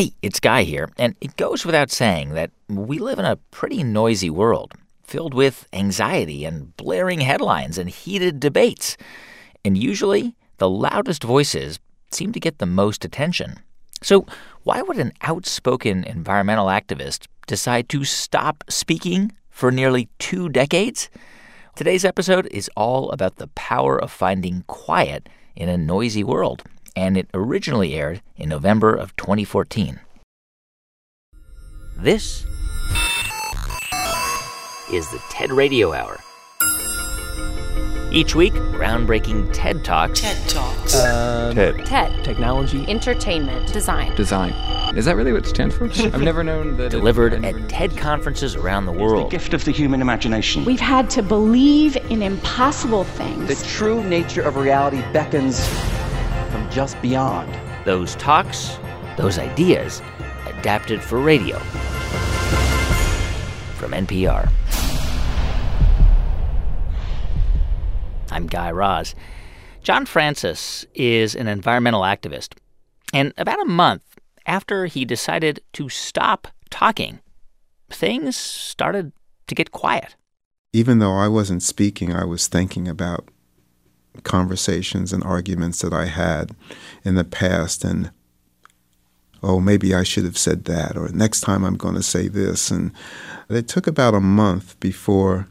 Hey, it's Guy here, and it goes without saying that we live in a pretty noisy world filled with anxiety and blaring headlines and heated debates. And usually, the loudest voices seem to get the most attention. So, why would an outspoken environmental activist decide to stop speaking for nearly two decades? Today's episode is all about the power of finding quiet in a noisy world and it originally aired in November of 2014. This is the TED Radio Hour. Each week, groundbreaking TED Talks. TED Talks. Uh, TED. TED. Technology. Entertainment. Design. Design. Is that really what it stands for? I've never known that. Delivered at TED conferences around the world. The gift of the human imagination. We've had to believe in impossible things. The true nature of reality beckons from just beyond. Those talks, those ideas, adapted for radio. From NPR. I'm Guy Raz. John Francis is an environmental activist. And about a month after he decided to stop talking, things started to get quiet. Even though I wasn't speaking, I was thinking about conversations and arguments that I had in the past and oh maybe I should have said that or next time I'm going to say this. And it took about a month before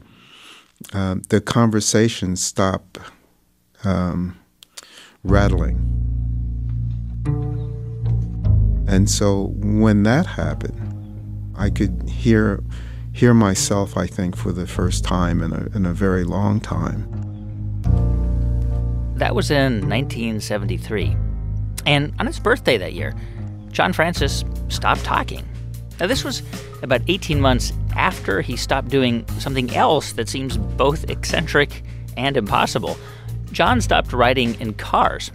um, the conversation stopped um, rattling. And so when that happened I could hear hear myself I think for the first time in a, in a very long time that was in 1973. And on his birthday that year, John Francis stopped talking. Now, this was about 18 months after he stopped doing something else that seems both eccentric and impossible. John stopped riding in cars.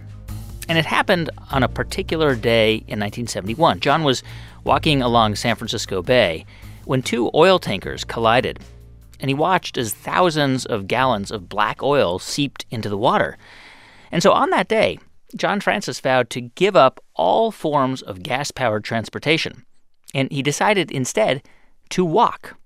And it happened on a particular day in 1971. John was walking along San Francisco Bay when two oil tankers collided. And he watched as thousands of gallons of black oil seeped into the water. And so on that day, John Francis vowed to give up all forms of gas powered transportation. And he decided instead to walk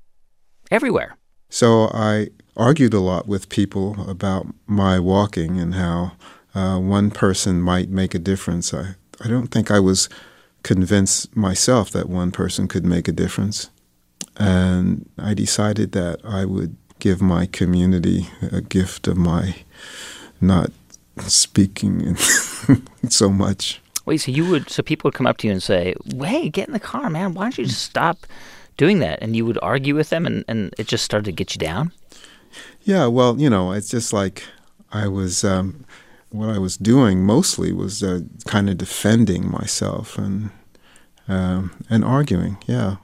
everywhere. So I argued a lot with people about my walking and how uh, one person might make a difference. I, I don't think I was convinced myself that one person could make a difference. And I decided that I would give my community a gift of my not speaking and so much. Wait, so you would so people would come up to you and say, "Hey, get in the car, man. Why don't you just stop doing that?" And you would argue with them, and and it just started to get you down. Yeah, well, you know, it's just like I was. Um, what I was doing mostly was uh, kind of defending myself and um, and arguing. Yeah,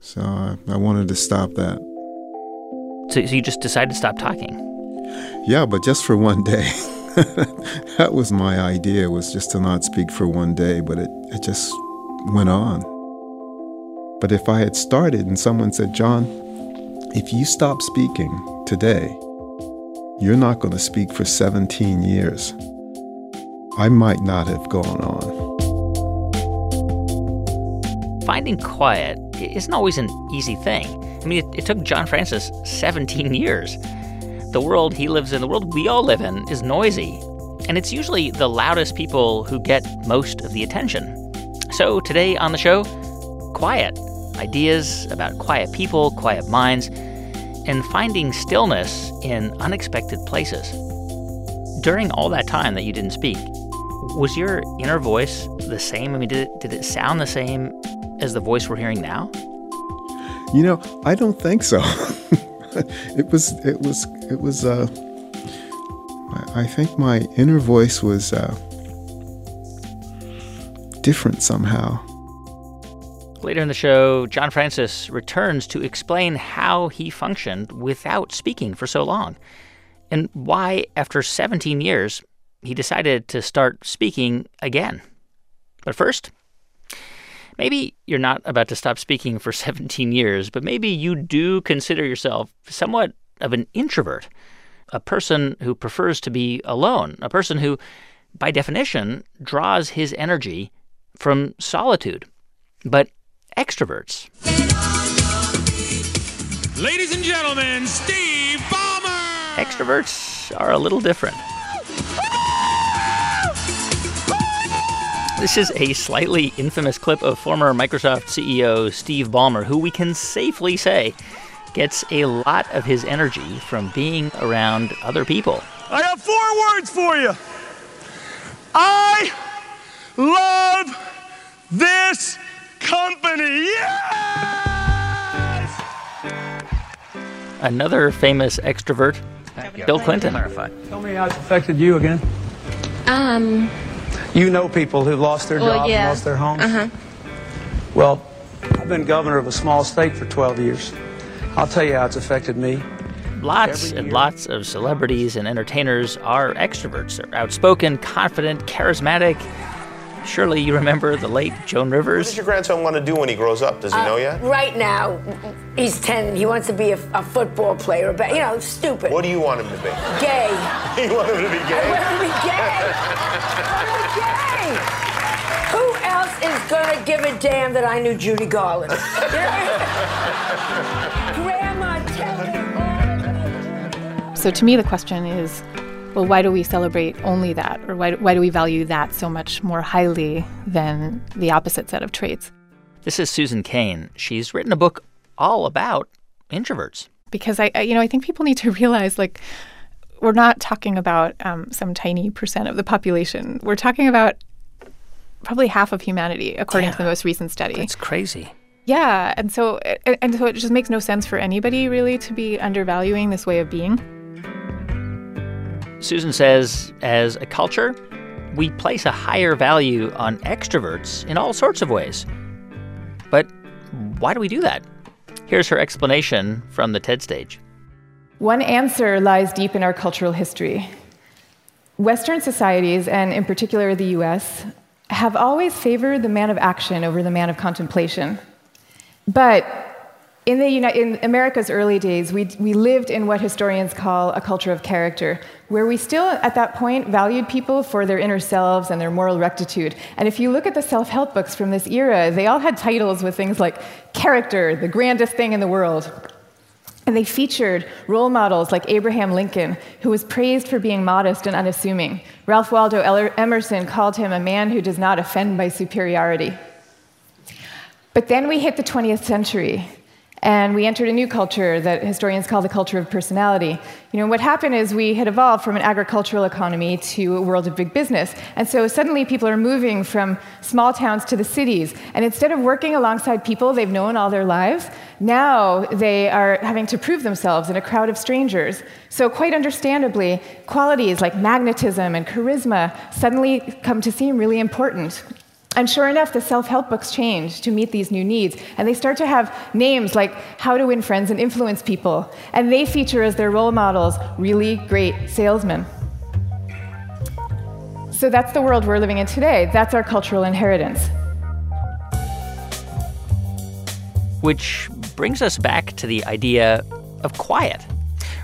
so I, I wanted to stop that. So, so you just decided to stop talking. Yeah, but just for one day. that was my idea was just to not speak for one day but it, it just went on. But if i had started and someone said john if you stop speaking today you're not going to speak for 17 years i might not have gone on. Finding quiet isn't always an easy thing. I mean it, it took john francis 17 years the world he lives in, the world we all live in, is noisy. And it's usually the loudest people who get most of the attention. So today on the show, quiet. Ideas about quiet people, quiet minds, and finding stillness in unexpected places. During all that time that you didn't speak, was your inner voice the same? I mean, did it, did it sound the same as the voice we're hearing now? You know, I don't think so. it was it was it was uh I think my inner voice was uh, different somehow. Later in the show, John Francis returns to explain how he functioned without speaking for so long and why, after 17 years, he decided to start speaking again. But first, maybe you're not about to stop speaking for 17 years, but maybe you do consider yourself somewhat of an introvert, a person who prefers to be alone, a person who, by definition, draws his energy from solitude. But extroverts. Ladies and gentlemen, Steve Ballmer! Extroverts are a little different. This is a slightly infamous clip of former Microsoft CEO Steve Ballmer, who we can safely say gets a lot of his energy from being around other people. I have four words for you. I love this company. Yes! Another famous extrovert, Bill Clinton. Tell me how it's affected you again. Um, You know people who've lost their Well, jobs, yeah. lost their homes. uh-huh. Well, I've been governor of a small state for 12 years. I'll tell you how it's affected me. Lots Every and year. lots of celebrities and entertainers are extroverts. They're outspoken, confident, charismatic. Surely you remember the late Joan Rivers. What does your grandson want to do when he grows up? Does he uh, know yet? Right now, he's 10. He wants to be a, a football player, but, you know, stupid. What do you want him to be? Gay. you want him to be I gay? want him to be gay. I want him to be gay. Who else is going to give a damn that I knew Judy Garland? So to me, the question is well, why do we celebrate only that? Or why, why do we value that so much more highly than the opposite set of traits? This is Susan Cain. She's written a book all about introverts. Because I, I you know, I think people need to realize like, we're not talking about um, some tiny percent of the population. We're talking about probably half of humanity, according to the most recent study. It's crazy. Yeah, and so and so it just makes no sense for anybody really to be undervaluing this way of being. Susan says, as a culture, we place a higher value on extroverts in all sorts of ways. But why do we do that? Here's her explanation from the TED stage. One answer lies deep in our cultural history. Western societies, and in particular the US, have always favored the man of action over the man of contemplation. But in, the in America's early days, we, we lived in what historians call a culture of character, where we still, at that point, valued people for their inner selves and their moral rectitude. And if you look at the self help books from this era, they all had titles with things like character, the grandest thing in the world. And they featured role models like Abraham Lincoln, who was praised for being modest and unassuming. Ralph Waldo Emerson called him a man who does not offend by superiority. But then we hit the 20th century, and we entered a new culture that historians call the culture of personality. You know, what happened is we had evolved from an agricultural economy to a world of big business. And so suddenly people are moving from small towns to the cities. And instead of working alongside people they've known all their lives, now they are having to prove themselves in a crowd of strangers. So, quite understandably, qualities like magnetism and charisma suddenly come to seem really important. And sure enough, the self help books change to meet these new needs. And they start to have names like How to Win Friends and Influence People. And they feature as their role models really great salesmen. So that's the world we're living in today. That's our cultural inheritance. Which brings us back to the idea of quiet.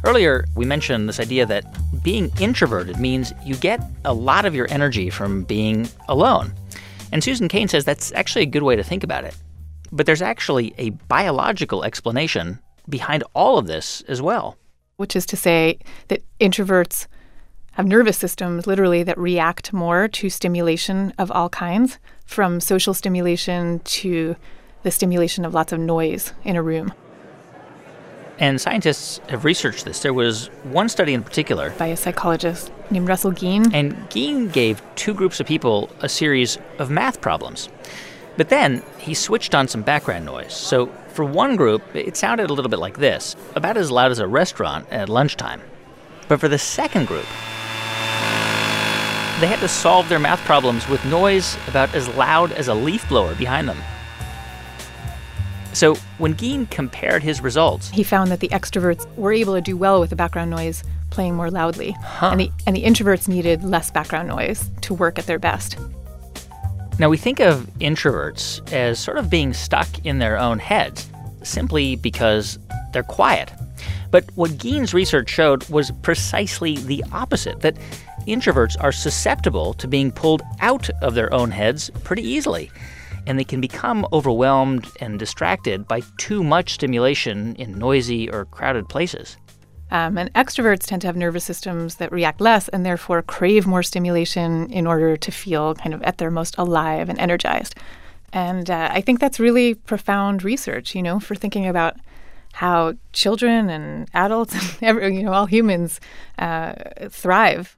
Earlier, we mentioned this idea that being introverted means you get a lot of your energy from being alone. And Susan Cain says that's actually a good way to think about it. But there's actually a biological explanation behind all of this as well. Which is to say that introverts have nervous systems literally that react more to stimulation of all kinds, from social stimulation to the stimulation of lots of noise in a room. And scientists have researched this. There was one study in particular by a psychologist named Russell Geen. And Geen gave two groups of people a series of math problems. But then he switched on some background noise. So for one group, it sounded a little bit like this, about as loud as a restaurant at lunchtime. But for the second group, they had to solve their math problems with noise about as loud as a leaf blower behind them. So when Geen compared his results, he found that the extroverts were able to do well with the background noise playing more loudly, huh. and, the, and the introverts needed less background noise to work at their best. Now, we think of introverts as sort of being stuck in their own heads simply because they're quiet. But what Geen's research showed was precisely the opposite that introverts are susceptible to being pulled out of their own heads pretty easily. And they can become overwhelmed and distracted by too much stimulation in noisy or crowded places. Um, and extroverts tend to have nervous systems that react less and therefore crave more stimulation in order to feel kind of at their most alive and energized. And uh, I think that's really profound research, you know, for thinking about how children and adults and every, you know all humans uh, thrive.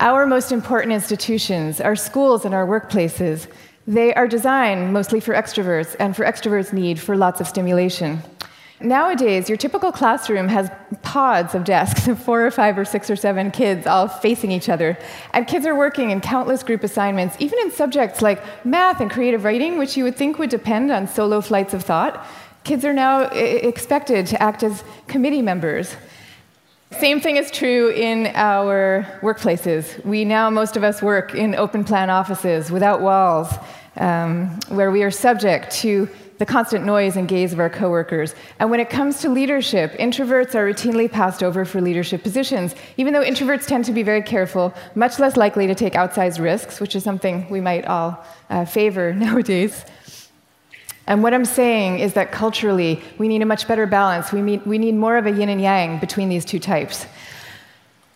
Our most important institutions, our schools and our workplaces, they are designed mostly for extroverts and for extroverts' need for lots of stimulation. Nowadays, your typical classroom has pods of desks of four or five or six or seven kids all facing each other. And kids are working in countless group assignments, even in subjects like math and creative writing, which you would think would depend on solo flights of thought. Kids are now expected to act as committee members. Same thing is true in our workplaces. We now, most of us, work in open plan offices without walls, um, where we are subject to the constant noise and gaze of our coworkers. And when it comes to leadership, introverts are routinely passed over for leadership positions, even though introverts tend to be very careful, much less likely to take outsized risks, which is something we might all uh, favor nowadays. And what I'm saying is that culturally, we need a much better balance. We need, we need more of a yin and yang between these two types.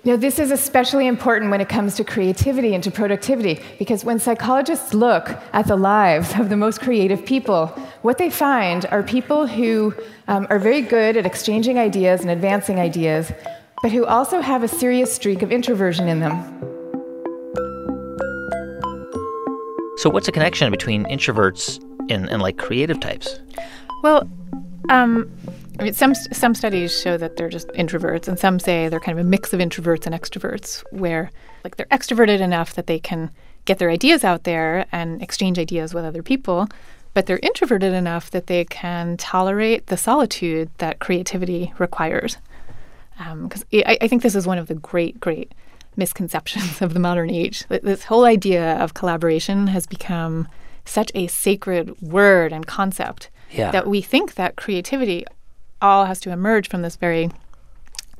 Now, this is especially important when it comes to creativity and to productivity, because when psychologists look at the lives of the most creative people, what they find are people who um, are very good at exchanging ideas and advancing ideas, but who also have a serious streak of introversion in them. So, what's the connection between introverts and, and like creative types? Well, um, I mean, some some studies show that they're just introverts, and some say they're kind of a mix of introverts and extroverts, where like they're extroverted enough that they can get their ideas out there and exchange ideas with other people, but they're introverted enough that they can tolerate the solitude that creativity requires. Because um, I, I think this is one of the great, great misconceptions of the modern age. This whole idea of collaboration has become such a sacred word and concept yeah. that we think that creativity all has to emerge from this very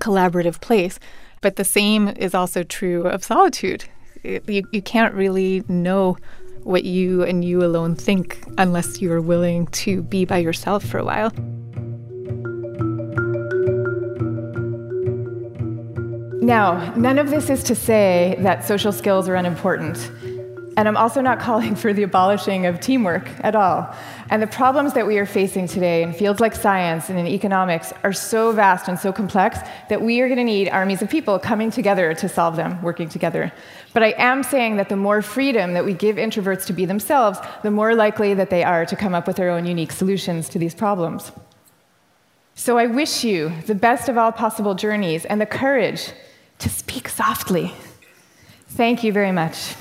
collaborative place. But the same is also true of solitude. you, you can't really know what you and you alone think unless you're willing to be by yourself for a while. Now, none of this is to say that social skills are unimportant. And I'm also not calling for the abolishing of teamwork at all. And the problems that we are facing today in fields like science and in economics are so vast and so complex that we are going to need armies of people coming together to solve them, working together. But I am saying that the more freedom that we give introverts to be themselves, the more likely that they are to come up with their own unique solutions to these problems. So I wish you the best of all possible journeys and the courage to speak softly. Thank you very much.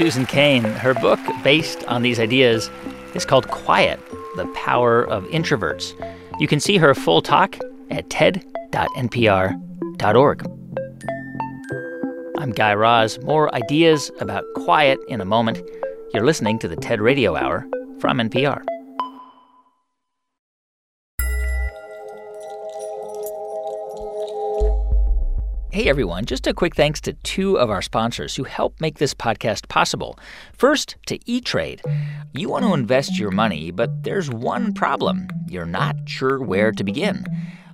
Susan Cain. Her book, based on these ideas, is called Quiet The Power of Introverts. You can see her full talk at ted.npr.org. I'm Guy Raz. More ideas about quiet in a moment. You're listening to the TED Radio Hour from NPR. Hey everyone, just a quick thanks to two of our sponsors who help make this podcast possible. First, to E Trade. You want to invest your money, but there's one problem you're not sure where to begin.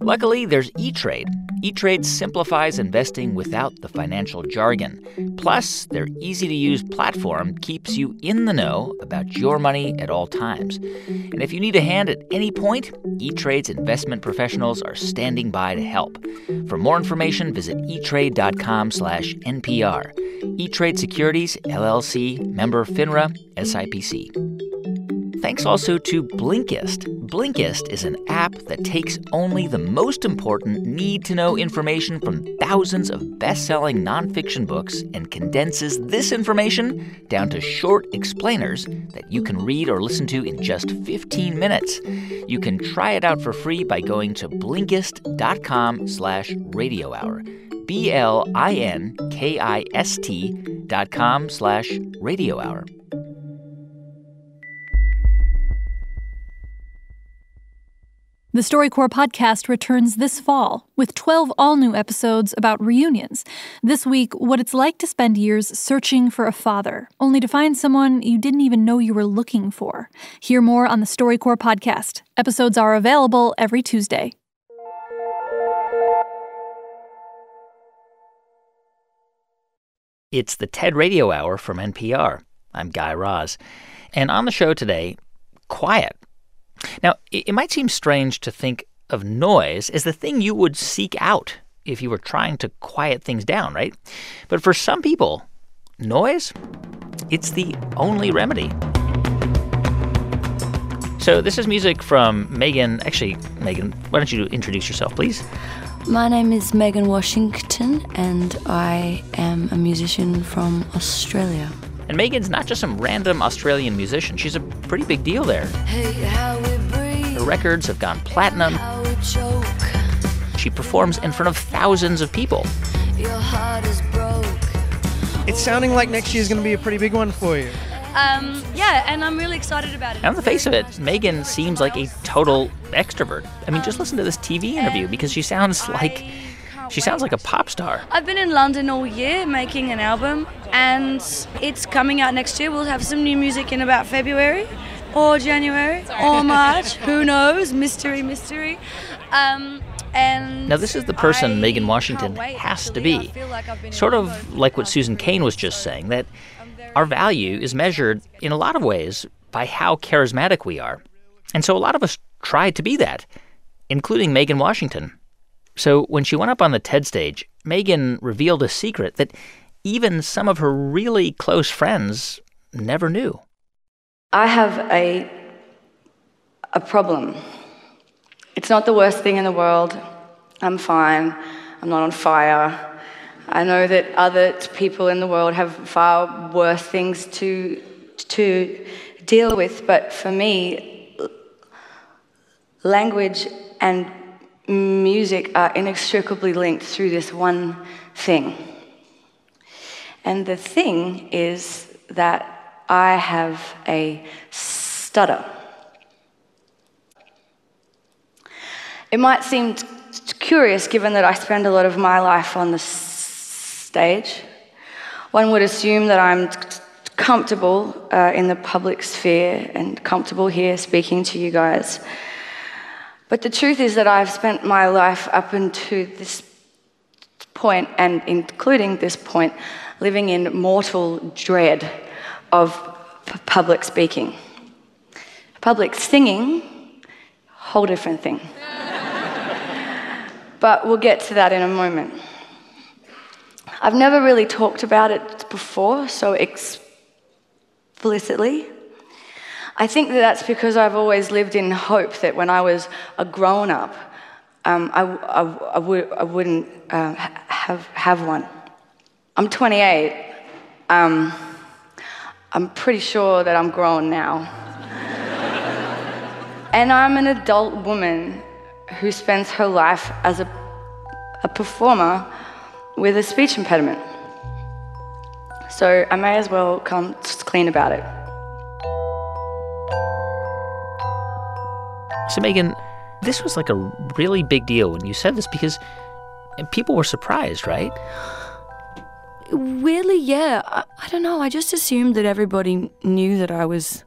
Luckily, there's E Trade. E Trade simplifies investing without the financial jargon. Plus, their easy to use platform keeps you in the know about your money at all times. And if you need a hand at any point, E Trade's investment professionals are standing by to help. For more information, visit etrade.com/slash NPR. E Trade Securities, LLC, member FINRA, SIPC. Thanks also to Blinkist. Blinkist is an app that takes only the most important need to know information from thousands of best selling nonfiction books and condenses this information down to short explainers that you can read or listen to in just 15 minutes. You can try it out for free by going to blinkist.com slash radio hour. B L I N K I S T dot com slash radio hour. The StoryCorps podcast returns this fall with 12 all new episodes about reunions. This week, what it's like to spend years searching for a father, only to find someone you didn't even know you were looking for. Hear more on the StoryCorps podcast. Episodes are available every Tuesday. It's the TED Radio Hour from NPR. I'm Guy Raz. And on the show today, quiet now, it might seem strange to think of noise as the thing you would seek out if you were trying to quiet things down, right? But for some people, noise, it's the only remedy. So this is music from Megan. Actually, Megan, why don't you introduce yourself, please? My name is Megan Washington, and I am a musician from Australia. And Megan's not just some random Australian musician, she's a pretty big deal there. Her records have gone platinum. She performs in front of thousands of people. It's sounding like next year is going to be a pretty big one for you. Um, yeah, and I'm really excited about it. And on the face of it, Megan seems like a total extrovert. I mean, just listen to this TV interview because she sounds like she sounds like a pop star. I've been in London all year making an album, and it's coming out next year. We'll have some new music in about February or January or March. Who knows? Mystery, mystery. Um, and now, this is the person I Megan Washington has to be. Like sort of like what Susan Cain was just saying, that our value is measured in a lot of ways by how charismatic we are. And so a lot of us try to be that, including Megan Washington. So when she went up on the TED stage, Megan revealed a secret that even some of her really close friends never knew. I have a a problem. It's not the worst thing in the world. I'm fine. I'm not on fire. I know that other people in the world have far worse things to to deal with, but for me language and music are inextricably linked through this one thing. And the thing is that I have a stutter. It might seem curious given that I spend a lot of my life on the stage. One would assume that I'm comfortable uh, in the public sphere and comfortable here speaking to you guys. But the truth is that I've spent my life up until this point, and including this point, living in mortal dread of public speaking. Public singing, whole different thing. but we'll get to that in a moment. I've never really talked about it before so explicitly. I think that that's because I've always lived in hope that when I was a grown up, um, I, I, I, would, I wouldn't uh, have, have one. I'm 28. Um, I'm pretty sure that I'm grown now. and I'm an adult woman who spends her life as a, a performer with a speech impediment. So I may as well come clean about it. So, Megan, this was like a really big deal when you said this because people were surprised, right? Weirdly, yeah. I, I, don't know. I just assumed that everybody knew that I was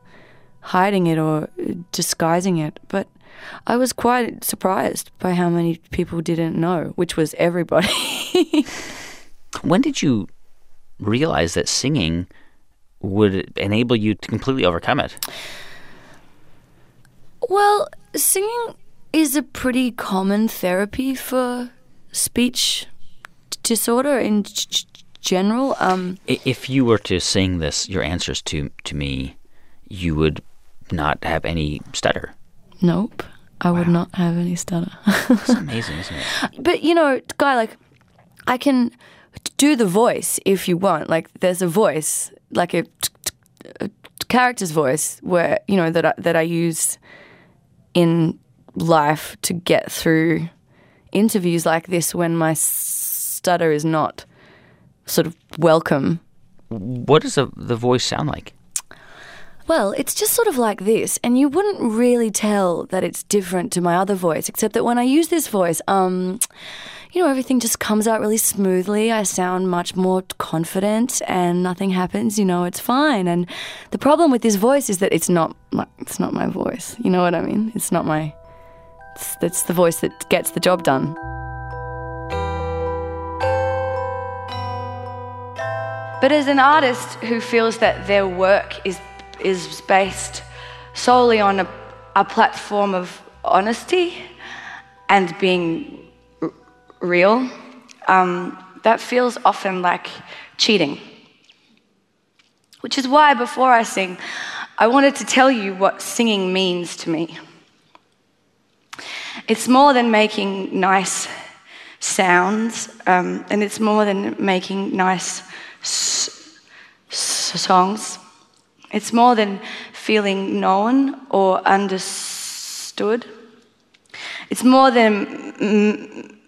hiding it or disguising it. But I was quite surprised by how many people didn't know, which was everybody. when did you realize that singing would enable you to completely overcome it? Well, singing is a pretty common therapy for speech disorder in g- general. Um, if you were to sing this, your answers to to me, you would not have any stutter. Nope, I wow. would not have any stutter. It's amazing, isn't it? But you know, guy, like I can do the voice if you want. Like there's a voice, like a, a character's voice, where you know that I, that I use in life to get through interviews like this when my stutter is not sort of welcome. What does the, the voice sound like? Well, it's just sort of like this, and you wouldn't really tell that it's different to my other voice, except that when I use this voice, um, you know, everything just comes out really smoothly. I sound much more confident, and nothing happens. You know, it's fine. And the problem with this voice is that it's not my, it's not my voice. You know what I mean? It's not my. It's, it's the voice that gets the job done. But as an artist who feels that their work is is based solely on a, a platform of honesty and being real, um, that feels often like cheating. Which is why, before I sing, I wanted to tell you what singing means to me. It's more than making nice sounds, um, and it's more than making nice s- s- songs. It's more than feeling known or understood. It's more than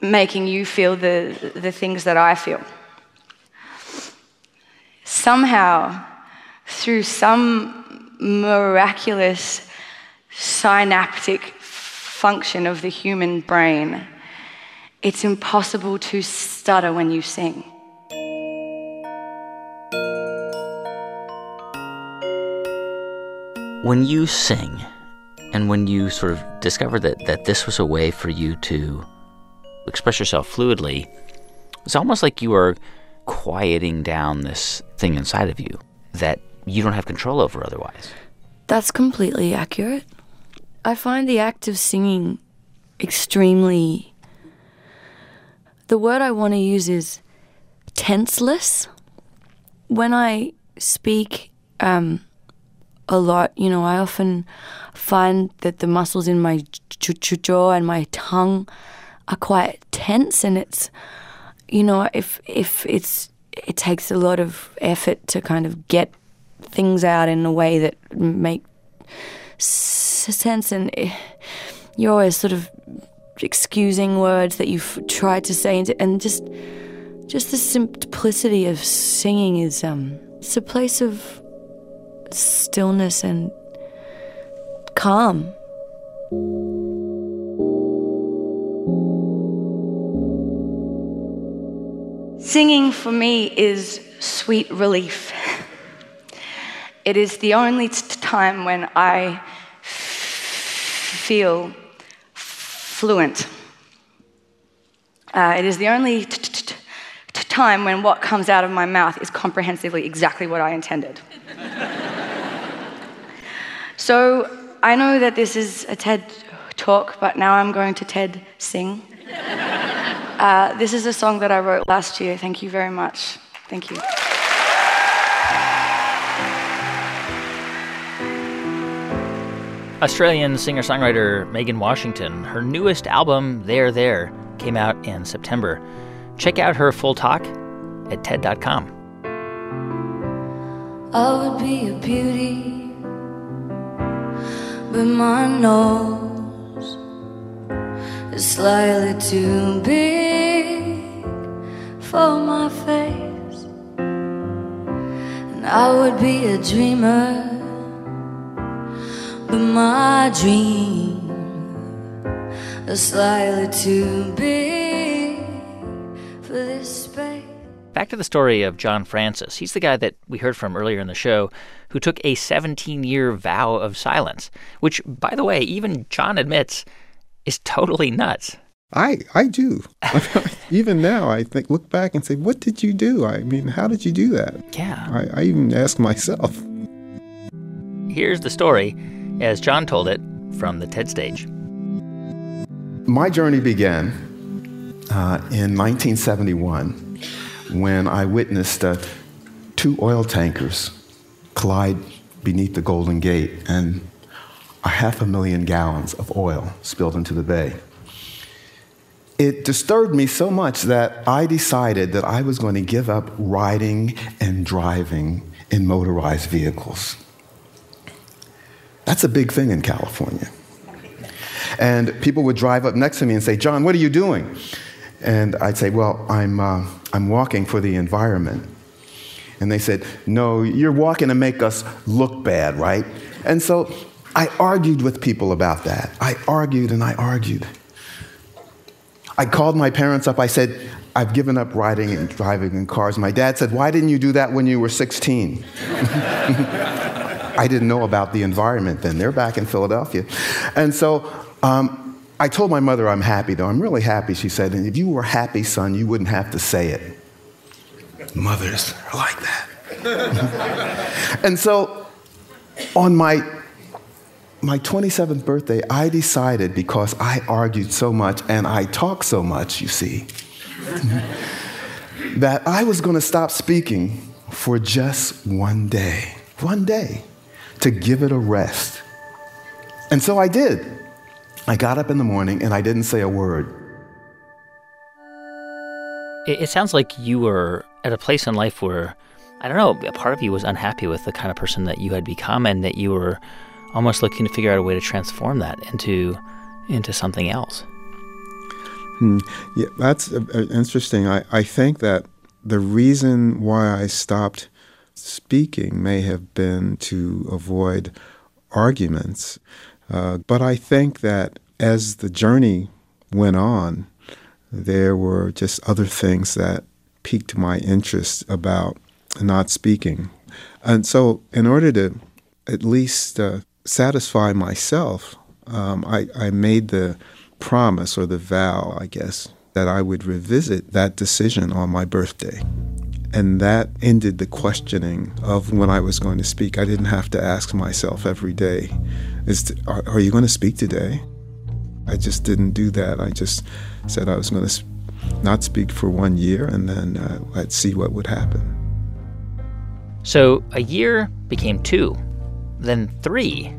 making you feel the, the things that I feel. Somehow, through some miraculous synaptic function of the human brain, it's impossible to stutter when you sing. When you sing, and when you sort of discovered that, that this was a way for you to express yourself fluidly, it's almost like you are quieting down this thing inside of you that you don't have control over otherwise. That's completely accurate. I find the act of singing extremely. The word I want to use is tenseless. When I speak um, a lot, you know, I often find that the muscles in my jaw and my tongue are quite tense, and it's, you know, if if it's it takes a lot of effort to kind of get things out in a way that make sense, and you're always sort of excusing words that you've tried to say, and just just the simplicity of singing is um, it's a place of stillness and calm. Singing for me is sweet relief. It is the only time when I feel fluent. Uh, it is the only time when what comes out of my mouth is comprehensively exactly what I intended. so I know that this is a TED talk, but now I'm going to TED sing. Uh, this is a song that I wrote last year. Thank you very much. Thank you. Australian singer songwriter Megan Washington, her newest album, There There, came out in September. Check out her full talk at TED.com. I would be a beauty, but my nose is slightly too big for my face. And I would be a dreamer, but my dream is slightly too big for this space. Back to the story of John Francis. He's the guy that we heard from earlier in the show who took a 17 year vow of silence, which, by the way, even John admits is totally nuts. I I do. even now, I think look back and say, what did you do? I mean, how did you do that? Yeah. I, I even ask myself. Here's the story as John told it from the TED stage. My journey began uh, in 1971 when I witnessed uh, two oil tankers collide beneath the Golden Gate and a half a million gallons of oil spilled into the bay. It disturbed me so much that I decided that I was going to give up riding and driving in motorized vehicles. That's a big thing in California. And people would drive up next to me and say, John, what are you doing? And I'd say, Well, I'm, uh, I'm walking for the environment. And they said, No, you're walking to make us look bad, right? And so I argued with people about that. I argued and I argued. I called my parents up. I said, I've given up riding and driving in cars. My dad said, Why didn't you do that when you were 16? I didn't know about the environment then. They're back in Philadelphia. And so um, I told my mother I'm happy, though. I'm really happy, she said. And if you were happy, son, you wouldn't have to say it. Mothers are like that. and so on my my 27th birthday, I decided because I argued so much and I talked so much, you see, that I was going to stop speaking for just one day. One day to give it a rest. And so I did. I got up in the morning and I didn't say a word. It, it sounds like you were at a place in life where, I don't know, a part of you was unhappy with the kind of person that you had become and that you were almost looking to figure out a way to transform that into into something else. Hmm. Yeah, that's uh, interesting. I, I think that the reason why I stopped speaking may have been to avoid arguments. Uh, but I think that as the journey went on, there were just other things that piqued my interest about not speaking. And so, in order to at least uh, satisfy myself, um, I, I made the promise or the vow, I guess, that I would revisit that decision on my birthday. And that ended the questioning of when I was going to speak. I didn't have to ask myself every day, is are, are, you going to speak today? I just didn't do that. I just said I was going to not speak for one year and then uh, I'd see what would happen. So a year became two, then three.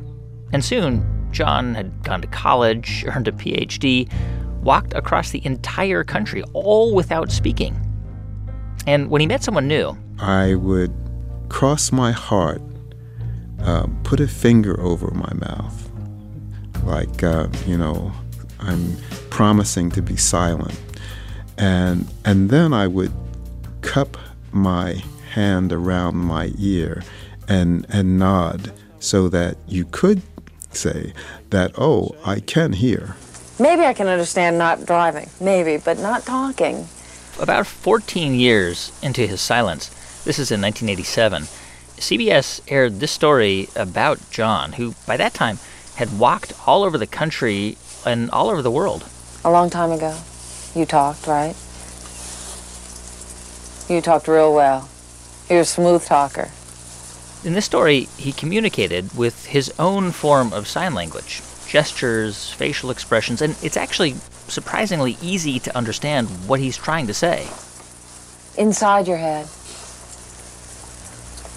And soon, John had gone to college, earned a PhD, walked across the entire country, all without speaking. And when he met someone new, I would cross my heart, uh, put a finger over my mouth, like, uh, you know, I'm promising to be silent. And, and then I would cup my hand around my ear and, and nod so that you could say that, oh, I can hear. Maybe I can understand not driving, maybe, but not talking. About 14 years into his silence, this is in 1987, CBS aired this story about John, who by that time had walked all over the country and all over the world. A long time ago, you talked, right? You talked real well. You're a smooth talker. In this story, he communicated with his own form of sign language gestures, facial expressions, and it's actually surprisingly easy to understand what he's trying to say. Inside your head.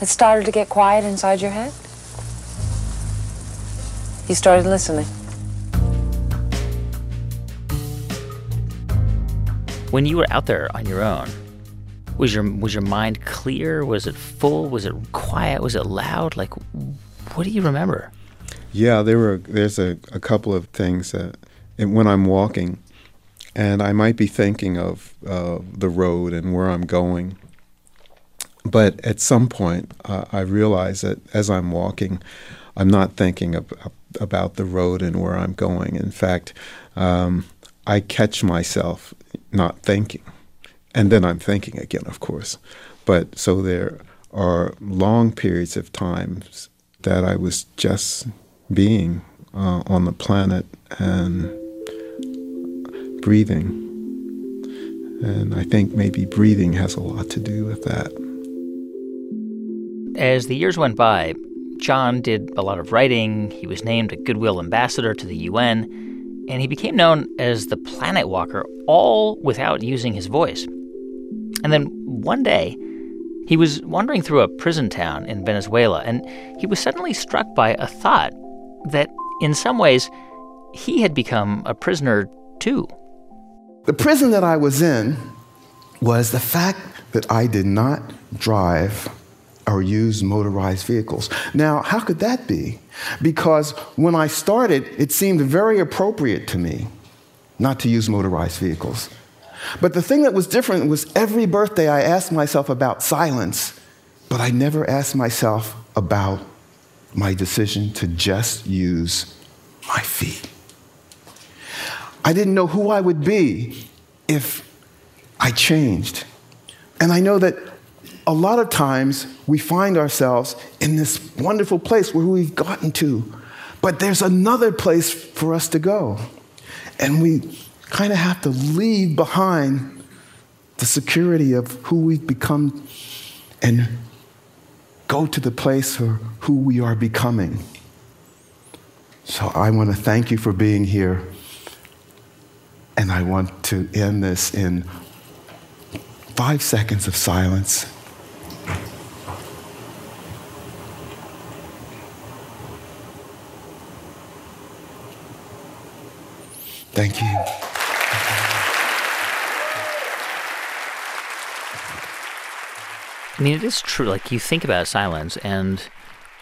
It started to get quiet inside your head. You started listening. When you were out there on your own, was your was your mind clear? Was it full? Was it quiet? Was it loud? Like, what do you remember? Yeah, there were. There's a, a couple of things that when I'm walking, and I might be thinking of uh, the road and where I'm going. But at some point, uh, I realize that as I'm walking, I'm not thinking of, about the road and where I'm going. In fact, um, I catch myself not thinking, and then I'm thinking again, of course. But so there are long periods of times that I was just being uh, on the planet and breathing. And I think maybe breathing has a lot to do with that. As the years went by, John did a lot of writing. He was named a Goodwill Ambassador to the UN, and he became known as the Planet Walker, all without using his voice. And then one day, he was wandering through a prison town in Venezuela, and he was suddenly struck by a thought that, in some ways, he had become a prisoner too. The prison that I was in was the fact that I did not drive or use motorized vehicles. Now, how could that be? Because when I started, it seemed very appropriate to me not to use motorized vehicles. But the thing that was different was every birthday I asked myself about silence, but I never asked myself about my decision to just use my feet. I didn't know who I would be if I changed. And I know that a lot of times we find ourselves in this wonderful place where we've gotten to, but there's another place for us to go. And we kind of have to leave behind the security of who we've become and go to the place for who we are becoming. So I want to thank you for being here. And I want to end this in five seconds of silence. Thank you. I mean, it is true. Like, you think about silence, and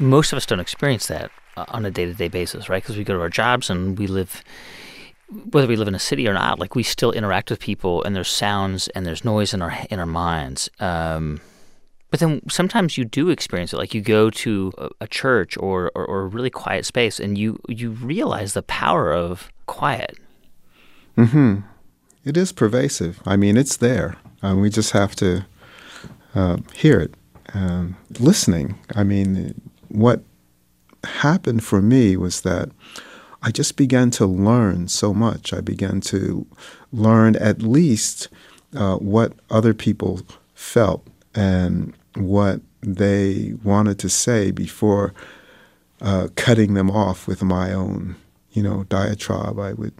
most of us don't experience that uh, on a day to day basis, right? Because we go to our jobs and we live, whether we live in a city or not, like, we still interact with people, and there's sounds and there's noise in our, in our minds. Um, but then sometimes you do experience it. Like you go to a, church or, or, or, a really quiet space and you, you realize the power of quiet. Mm-hmm. It is pervasive. I mean, it's there. Um, we just have to uh, hear it. Um, listening. I mean, what happened for me was that I just began to learn so much. I began to learn at least uh, what other people felt and what they wanted to say before uh, cutting them off with my own, you know, diatribe. I would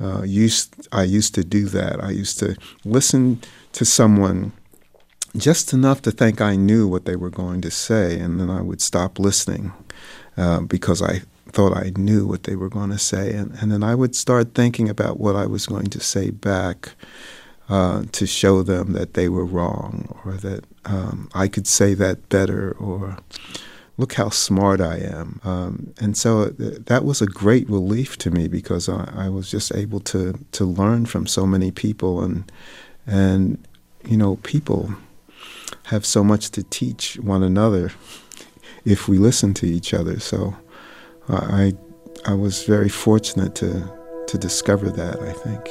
uh, used I used to do that. I used to listen to someone just enough to think I knew what they were going to say, and then I would stop listening uh, because I thought I knew what they were going to say, and, and then I would start thinking about what I was going to say back uh, to show them that they were wrong, or that um, I could say that better, or look how smart I am. Um, and so th- that was a great relief to me because I, I, was just able to to learn from so many people, and and you know people have so much to teach one another if we listen to each other. So I I was very fortunate to to discover that. I think.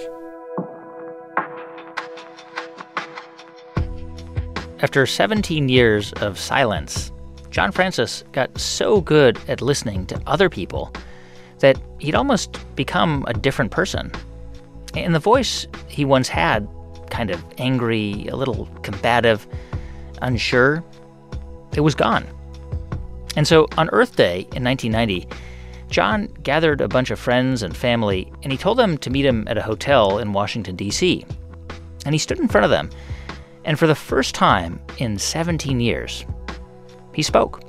After 17 years of silence, John Francis got so good at listening to other people that he'd almost become a different person. And the voice he once had, kind of angry, a little combative, unsure, it was gone. And so on Earth Day in 1990, John gathered a bunch of friends and family and he told them to meet him at a hotel in Washington, D.C. And he stood in front of them and for the first time in 17 years, he spoke.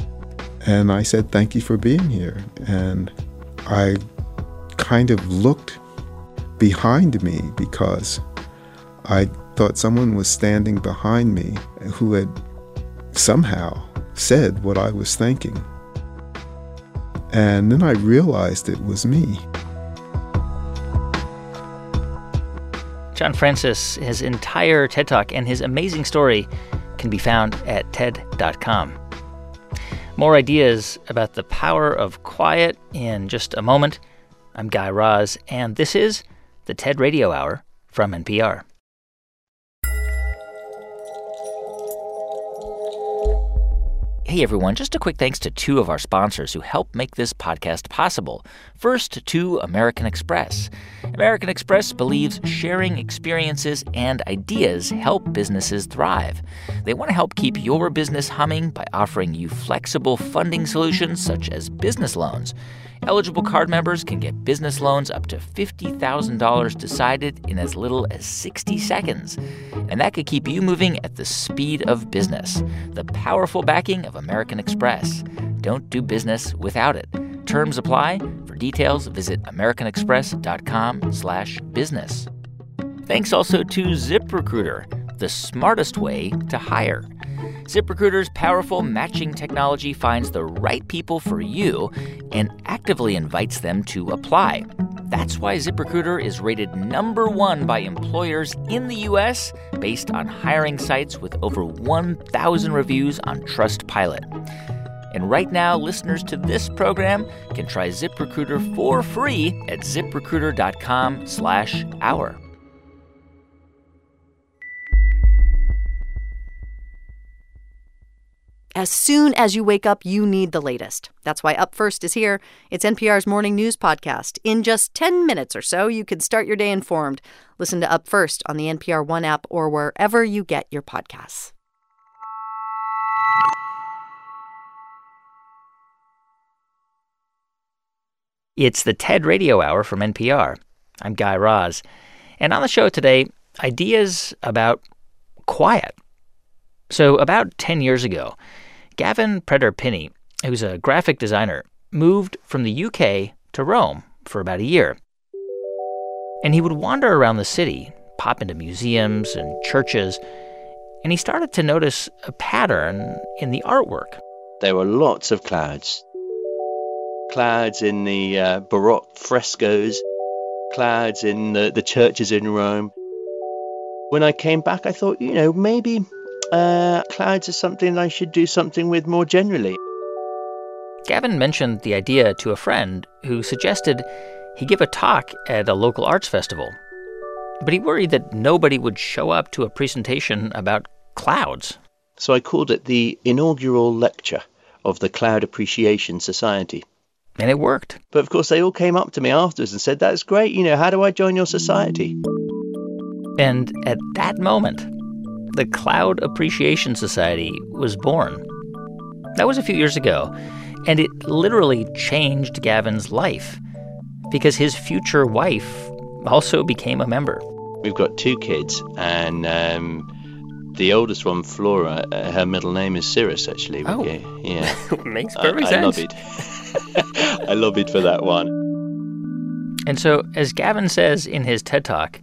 And I said, Thank you for being here. And I kind of looked behind me because I thought someone was standing behind me who had somehow said what I was thinking. And then I realized it was me. John Francis, his entire TED Talk and his amazing story can be found at TED.com. More ideas about the power of quiet in just a moment. I'm Guy Raz, and this is the TED Radio Hour from NPR. Hey everyone, just a quick thanks to two of our sponsors who help make this podcast possible. First, to American Express. American Express believes sharing experiences and ideas help businesses thrive. They want to help keep your business humming by offering you flexible funding solutions such as business loans. Eligible card members can get business loans up to $50,000 decided in as little as 60 seconds. And that could keep you moving at the speed of business. The powerful backing of American Express. Don't do business without it. Terms apply. For details, visit americanexpress.com/business. Thanks also to ZipRecruiter, the smartest way to hire. ZipRecruiter's powerful matching technology finds the right people for you and actively invites them to apply. That's why ZipRecruiter is rated number one by employers in the U.S. based on hiring sites with over 1,000 reviews on Trustpilot. And right now, listeners to this program can try ZipRecruiter for free at ziprecruiter.com slash hour. As soon as you wake up, you need the latest. That's why Up First is here. It's NPR's morning news podcast. In just 10 minutes or so, you can start your day informed. Listen to Up First on the NPR One app or wherever you get your podcasts. It's the TED Radio Hour from NPR. I'm Guy Raz. And on the show today, ideas about quiet. So, about 10 years ago, Gavin Pretor-Pinney, who's a graphic designer, moved from the UK to Rome for about a year. And he would wander around the city, pop into museums and churches, and he started to notice a pattern in the artwork. There were lots of clouds clouds in the uh, Baroque frescoes, clouds in the, the churches in Rome. When I came back, I thought, you know, maybe uh, clouds are something I should do something with more generally. Gavin mentioned the idea to a friend who suggested he give a talk at a local arts festival. But he worried that nobody would show up to a presentation about clouds. So I called it the inaugural lecture of the Cloud Appreciation Society. And it worked. But of course, they all came up to me afterwards and said, That's great. You know, how do I join your society? And at that moment, the Cloud Appreciation Society was born. That was a few years ago, and it literally changed Gavin's life because his future wife also became a member. We've got two kids, and um, the oldest one, Flora, uh, her middle name is Cirrus, actually. Oh. Yeah. Makes perfect I, I sense. love it. I lobbied for that one. And so, as Gavin says in his TED Talk,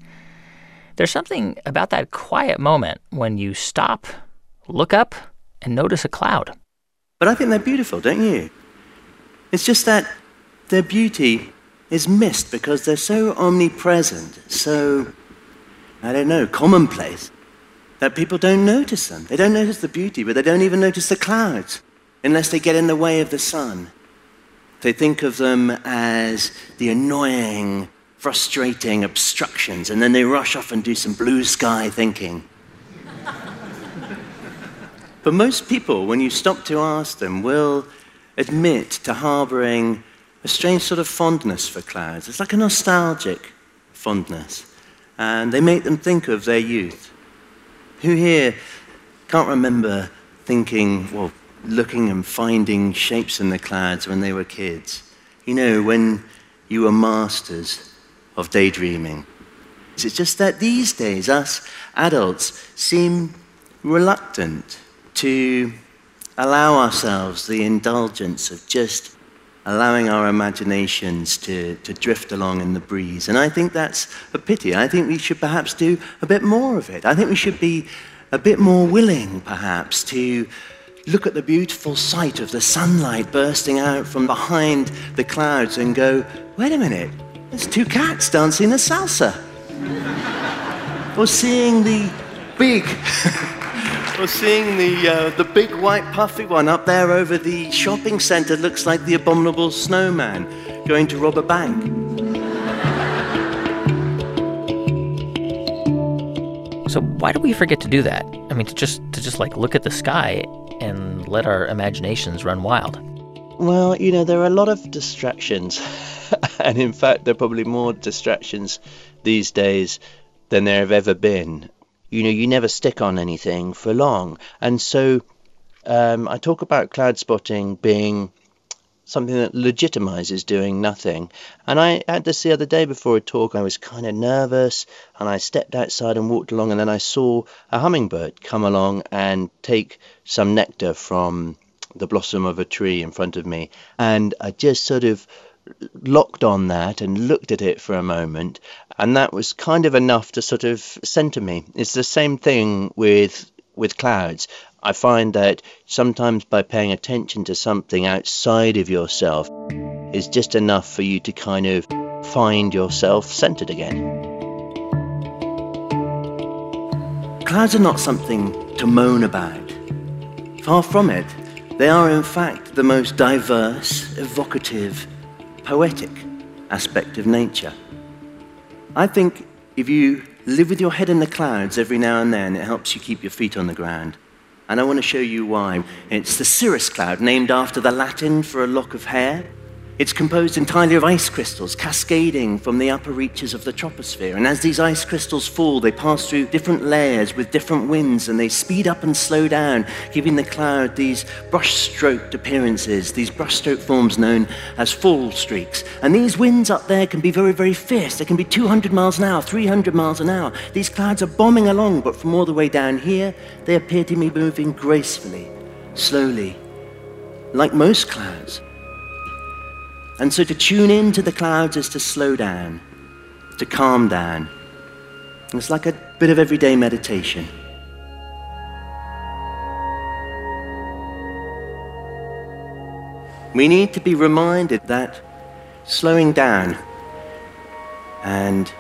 there's something about that quiet moment when you stop, look up, and notice a cloud. But I think they're beautiful, don't you? It's just that their beauty is missed because they're so omnipresent, so, I don't know, commonplace, that people don't notice them. They don't notice the beauty, but they don't even notice the clouds unless they get in the way of the sun. They think of them as the annoying, frustrating obstructions, and then they rush off and do some blue sky thinking. but most people, when you stop to ask them, will admit to harboring a strange sort of fondness for clouds. It's like a nostalgic fondness. And they make them think of their youth. Who here can't remember thinking, well, looking and finding shapes in the clouds when they were kids. You know, when you were masters of daydreaming. It's just that these days, us adults seem reluctant to allow ourselves the indulgence of just allowing our imaginations to, to drift along in the breeze. And I think that's a pity. I think we should perhaps do a bit more of it. I think we should be a bit more willing, perhaps, to look at the beautiful sight of the sunlight bursting out from behind the clouds and go, wait a minute, there's two cats dancing a salsa. or seeing the big, or seeing the, uh, the big white puffy one up there over the shopping center looks like the abominable snowman going to rob a bank. So why do we forget to do that? I mean, to just to just like look at the sky and let our imaginations run wild. Well, you know, there are a lot of distractions. and in fact, there are probably more distractions these days than there have ever been. You know, you never stick on anything for long. And so um, I talk about cloud spotting being something that legitimizes doing nothing. And I had this the other day before a talk. I was kind of nervous and I stepped outside and walked along, and then I saw a hummingbird come along and take some nectar from the blossom of a tree in front of me. And I just sort of locked on that and looked at it for a moment. And that was kind of enough to sort of center me. It's the same thing with with clouds. I find that sometimes by paying attention to something outside of yourself is just enough for you to kind of find yourself centered again. Clouds are not something to moan about. Far from it, they are in fact the most diverse, evocative, poetic aspect of nature. I think if you live with your head in the clouds every now and then, it helps you keep your feet on the ground. And I want to show you why. It's the cirrus cloud, named after the Latin for a lock of hair. It's composed entirely of ice crystals cascading from the upper reaches of the troposphere. And as these ice crystals fall, they pass through different layers with different winds and they speed up and slow down, giving the cloud these brush-stroked appearances, these brush-stroke forms known as fall streaks. And these winds up there can be very, very fierce. They can be 200 miles an hour, 300 miles an hour. These clouds are bombing along, but from all the way down here, they appear to be moving gracefully, slowly, like most clouds. And so to tune in to the clouds is to slow down, to calm down. It's like a bit of everyday meditation. We need to be reminded that slowing down and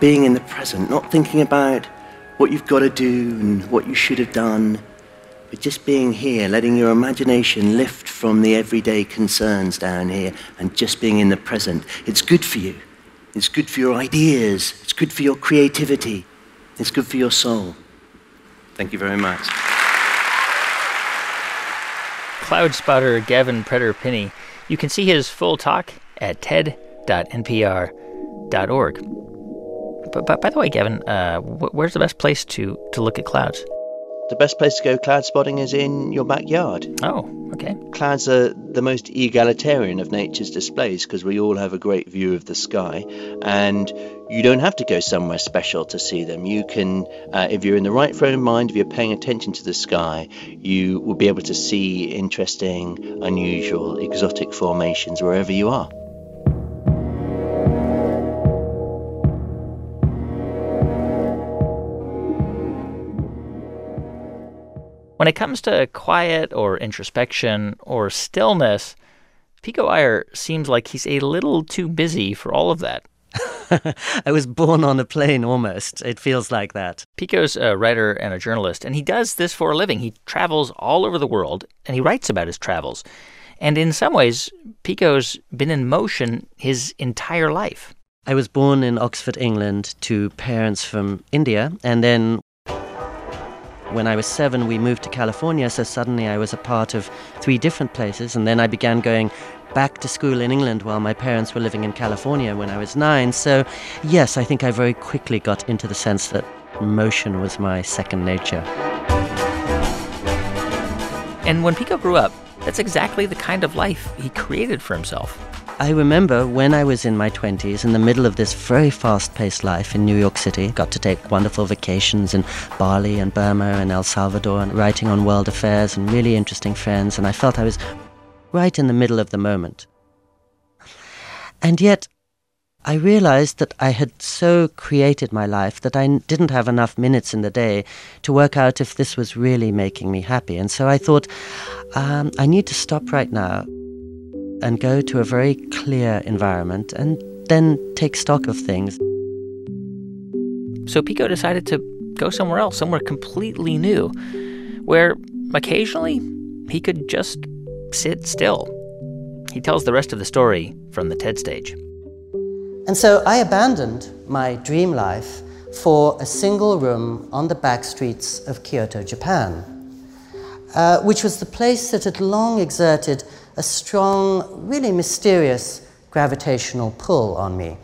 being in the present, not thinking about what you've got to do and what you should have done, but just being here, letting your imagination lift from the everyday concerns down here and just being in the present. It's good for you. It's good for your ideas. It's good for your creativity. It's good for your soul. Thank you very much. Cloud spotter Gavin Pretor-Pinney. You can see his full talk at ted.npr.org. But, but by the way, Gavin, uh, where's the best place to, to look at clouds? The best place to go cloud spotting is in your backyard. Oh, okay. Clouds are the most egalitarian of nature's displays because we all have a great view of the sky, and you don't have to go somewhere special to see them. You can, uh, if you're in the right frame of mind, if you're paying attention to the sky, you will be able to see interesting, unusual, exotic formations wherever you are. When it comes to quiet or introspection or stillness, Pico Iyer seems like he's a little too busy for all of that. I was born on a plane almost. It feels like that. Pico's a writer and a journalist, and he does this for a living. He travels all over the world and he writes about his travels. And in some ways, Pico's been in motion his entire life. I was born in Oxford, England, to parents from India, and then when I was seven, we moved to California, so suddenly I was a part of three different places, and then I began going back to school in England while my parents were living in California when I was nine. So, yes, I think I very quickly got into the sense that motion was my second nature. And when Pico grew up, that's exactly the kind of life he created for himself. I remember when I was in my 20s, in the middle of this very fast paced life in New York City, got to take wonderful vacations in Bali and Burma and El Salvador and writing on world affairs and really interesting friends, and I felt I was right in the middle of the moment. And yet, I realized that I had so created my life that I didn't have enough minutes in the day to work out if this was really making me happy. And so I thought, um, I need to stop right now and go to a very clear environment and then take stock of things. So Pico decided to go somewhere else, somewhere completely new, where occasionally he could just sit still. He tells the rest of the story from the TED stage. And so I abandoned my dream life for a single room on the back streets of Kyoto, Japan, uh, which was the place that had long exerted a strong, really mysterious gravitational pull on me.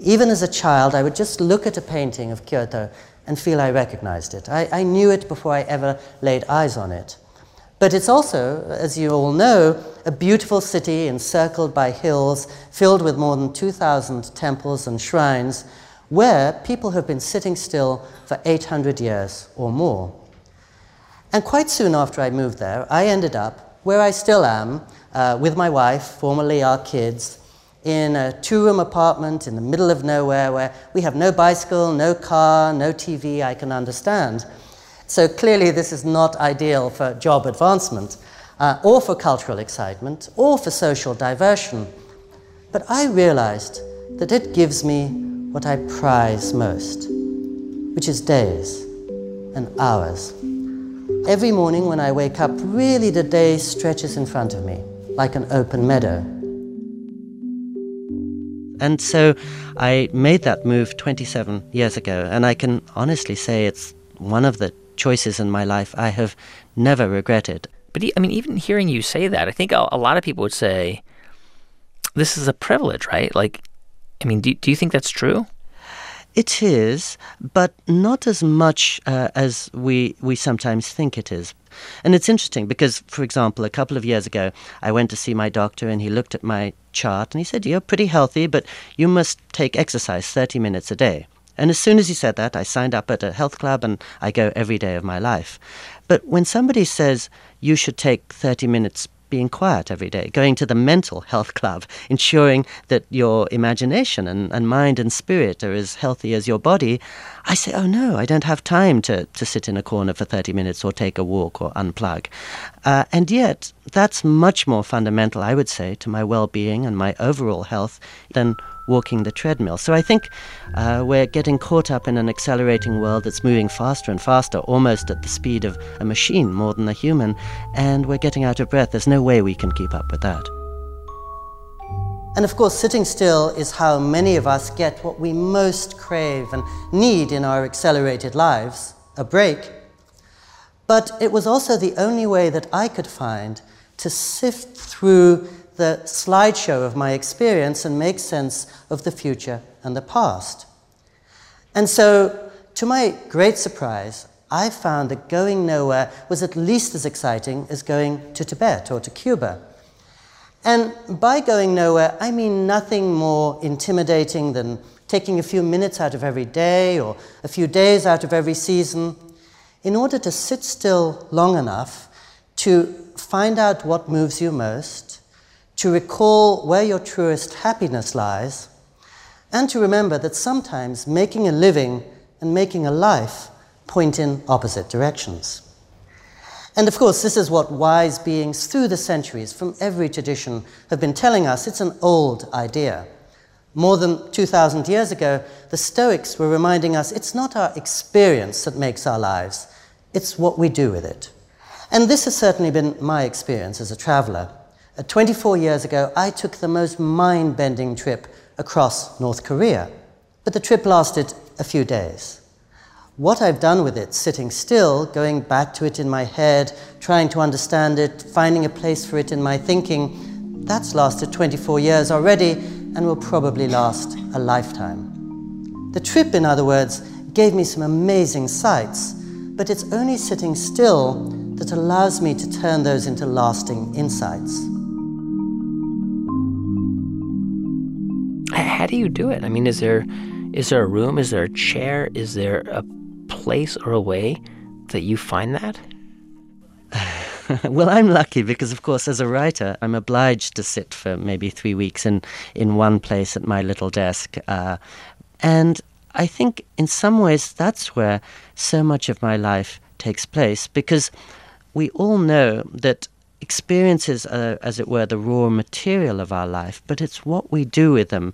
Even as a child, I would just look at a painting of Kyoto and feel I recognized it. I, I knew it before I ever laid eyes on it. But it's also, as you all know, a beautiful city encircled by hills, filled with more than 2,000 temples and shrines, where people have been sitting still for 800 years or more. And quite soon after I moved there, I ended up where I still am, uh, with my wife, formerly our kids, in a two room apartment in the middle of nowhere where we have no bicycle, no car, no TV I can understand. So clearly, this is not ideal for job advancement, uh, or for cultural excitement, or for social diversion. But I realized that it gives me what I prize most, which is days and hours. Every morning when I wake up, really the day stretches in front of me like an open meadow. And so I made that move 27 years ago, and I can honestly say it's one of the choices in my life I have never regretted. But I mean, even hearing you say that, I think a, a lot of people would say, this is a privilege, right? Like, I mean, do, do you think that's true? It is, but not as much uh, as we, we sometimes think it is. And it's interesting because, for example, a couple of years ago, I went to see my doctor and he looked at my chart and he said, You're pretty healthy, but you must take exercise 30 minutes a day. And as soon as he said that, I signed up at a health club and I go every day of my life. But when somebody says you should take 30 minutes being quiet every day, going to the mental health club, ensuring that your imagination and, and mind and spirit are as healthy as your body, I say, oh no, I don't have time to, to sit in a corner for 30 minutes or take a walk or unplug. Uh, and yet, that's much more fundamental, I would say, to my well being and my overall health than walking the treadmill. So I think uh, we're getting caught up in an accelerating world that's moving faster and faster, almost at the speed of a machine more than a human, and we're getting out of breath. There's no way we can keep up with that. And of course, sitting still is how many of us get what we most crave and need in our accelerated lives a break. But it was also the only way that I could find to sift through the slideshow of my experience and make sense of the future and the past. And so, to my great surprise, I found that going nowhere was at least as exciting as going to Tibet or to Cuba. And by going nowhere, I mean nothing more intimidating than taking a few minutes out of every day or a few days out of every season in order to sit still long enough to find out what moves you most to recall where your truest happiness lies, and to remember that sometimes making a living and making a life point in opposite directions. And of course, this is what wise beings through the centuries from every tradition have been telling us. It's an old idea. More than 2,000 years ago, the Stoics were reminding us it's not our experience that makes our lives, it's what we do with it. And this has certainly been my experience as a traveler. Uh, 24 years ago, I took the most mind bending trip across North Korea, but the trip lasted a few days. What I've done with it, sitting still, going back to it in my head, trying to understand it, finding a place for it in my thinking, that's lasted 24 years already and will probably last a lifetime. The trip, in other words, gave me some amazing sights, but it's only sitting still that allows me to turn those into lasting insights. How do you do it? I mean, is there is there a room? Is there a chair? Is there a place or a way that you find that? well, I'm lucky because, of course, as a writer, I'm obliged to sit for maybe three weeks in, in one place at my little desk. Uh, and I think in some ways that's where so much of my life takes place because we all know that experiences are, as it were, the raw material of our life, but it's what we do with them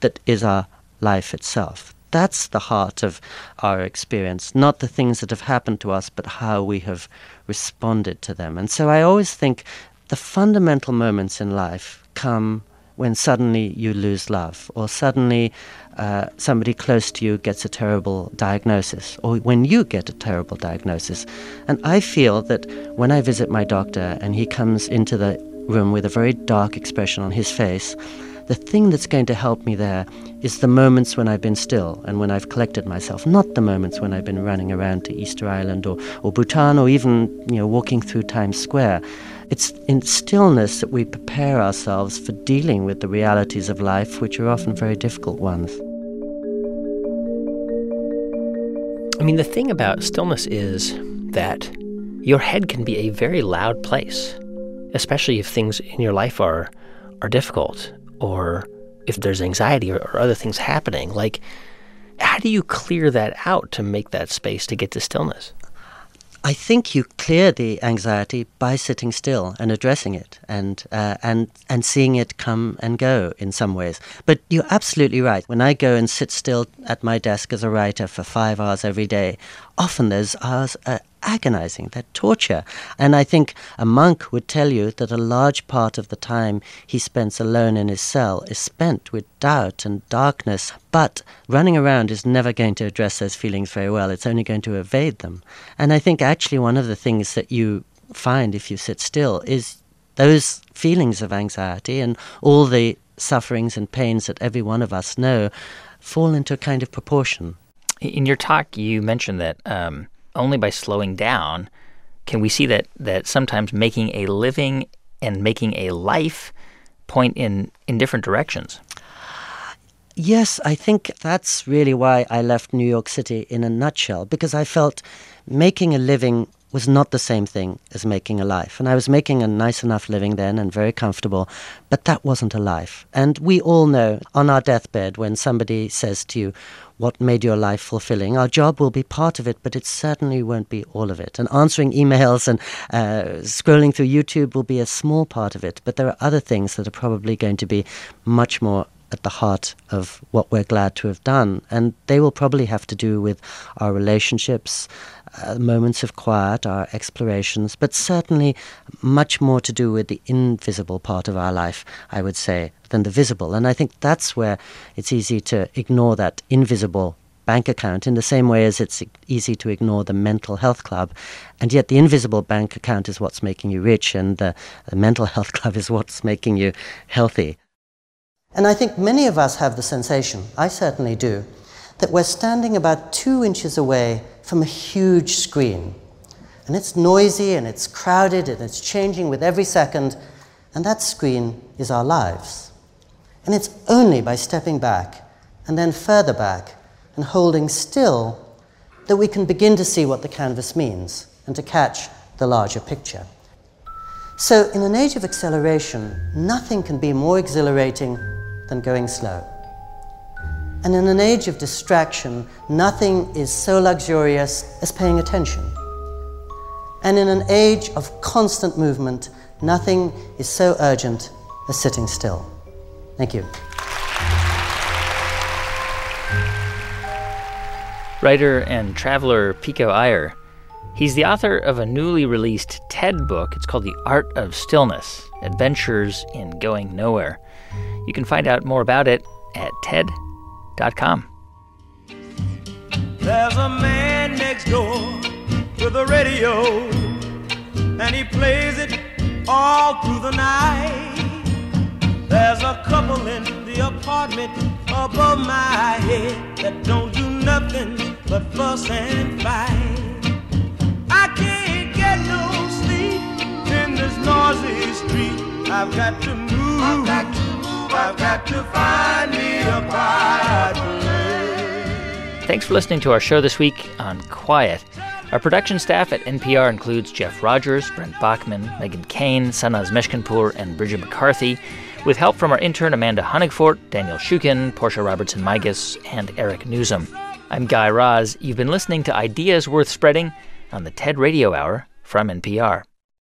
that is our life itself. That's the heart of our experience, not the things that have happened to us, but how we have responded to them. And so I always think the fundamental moments in life come when suddenly you lose love, or suddenly uh, somebody close to you gets a terrible diagnosis, or when you get a terrible diagnosis. And I feel that when I visit my doctor and he comes into the room with a very dark expression on his face, the thing that's going to help me there is the moments when I've been still and when I've collected myself, not the moments when I've been running around to Easter Island or, or Bhutan or even you know walking through Times Square. It's in stillness that we prepare ourselves for dealing with the realities of life, which are often very difficult ones. I mean, the thing about stillness is that your head can be a very loud place, especially if things in your life are are difficult or if there's anxiety or, or other things happening. Like, how do you clear that out to make that space to get to stillness? I think you clear the anxiety by sitting still and addressing it and, uh, and, and seeing it come and go in some ways. But you're absolutely right. When I go and sit still at my desk as a writer for five hours every day, often those hours are agonizing, they're torture. And I think a monk would tell you that a large part of the time he spends alone in his cell is spent with doubt and darkness. But running around is never going to address those feelings very well, it's only going to evade them. And I think actually one of the things that you find if you sit still is those feelings of anxiety and all the sufferings and pains that every one of us know fall into a kind of proportion. In your talk, you mentioned that um, only by slowing down can we see that that sometimes making a living and making a life point in in different directions. Yes, I think that's really why I left New York City in a nutshell because I felt making a living was not the same thing as making a life. And I was making a nice enough living then and very comfortable, but that wasn't a life. And we all know on our deathbed when somebody says to you, What made your life fulfilling? Our job will be part of it, but it certainly won't be all of it. And answering emails and uh, scrolling through YouTube will be a small part of it, but there are other things that are probably going to be much more at the heart of what we're glad to have done. And they will probably have to do with our relationships, uh, moments of quiet, our explorations, but certainly much more to do with the invisible part of our life, I would say, than the visible. And I think that's where it's easy to ignore that invisible bank account in the same way as it's easy to ignore the mental health club. And yet, the invisible bank account is what's making you rich, and the, the mental health club is what's making you healthy. And I think many of us have the sensation, I certainly do, that we're standing about two inches away from a huge screen. And it's noisy and it's crowded and it's changing with every second, and that screen is our lives. And it's only by stepping back and then further back and holding still that we can begin to see what the canvas means and to catch the larger picture. So, in an age of acceleration, nothing can be more exhilarating than going slow. And in an age of distraction, nothing is so luxurious as paying attention. And in an age of constant movement, nothing is so urgent as sitting still. Thank you. Writer and traveler Pico Iyer. He's the author of a newly released TED book. It's called The Art of Stillness Adventures in Going Nowhere. You can find out more about it at TED com. There's a man next door with a radio, and he plays it all through the night. There's a couple in the apartment above my head that don't do nothing but fuss and fight. I can't get no sleep in this noisy street. I've got to move. Thanks for listening to our show this week on Quiet. Our production staff at NPR includes Jeff Rogers, Brent Bachman, Meghan Keane, Sanaz Meshkinpour, and Bridget McCarthy, with help from our intern Amanda Honigfort, Daniel Shukin, Portia Robertson Migas, and Eric Newsom. I'm Guy Raz. You've been listening to Ideas Worth Spreading on the TED Radio Hour from NPR.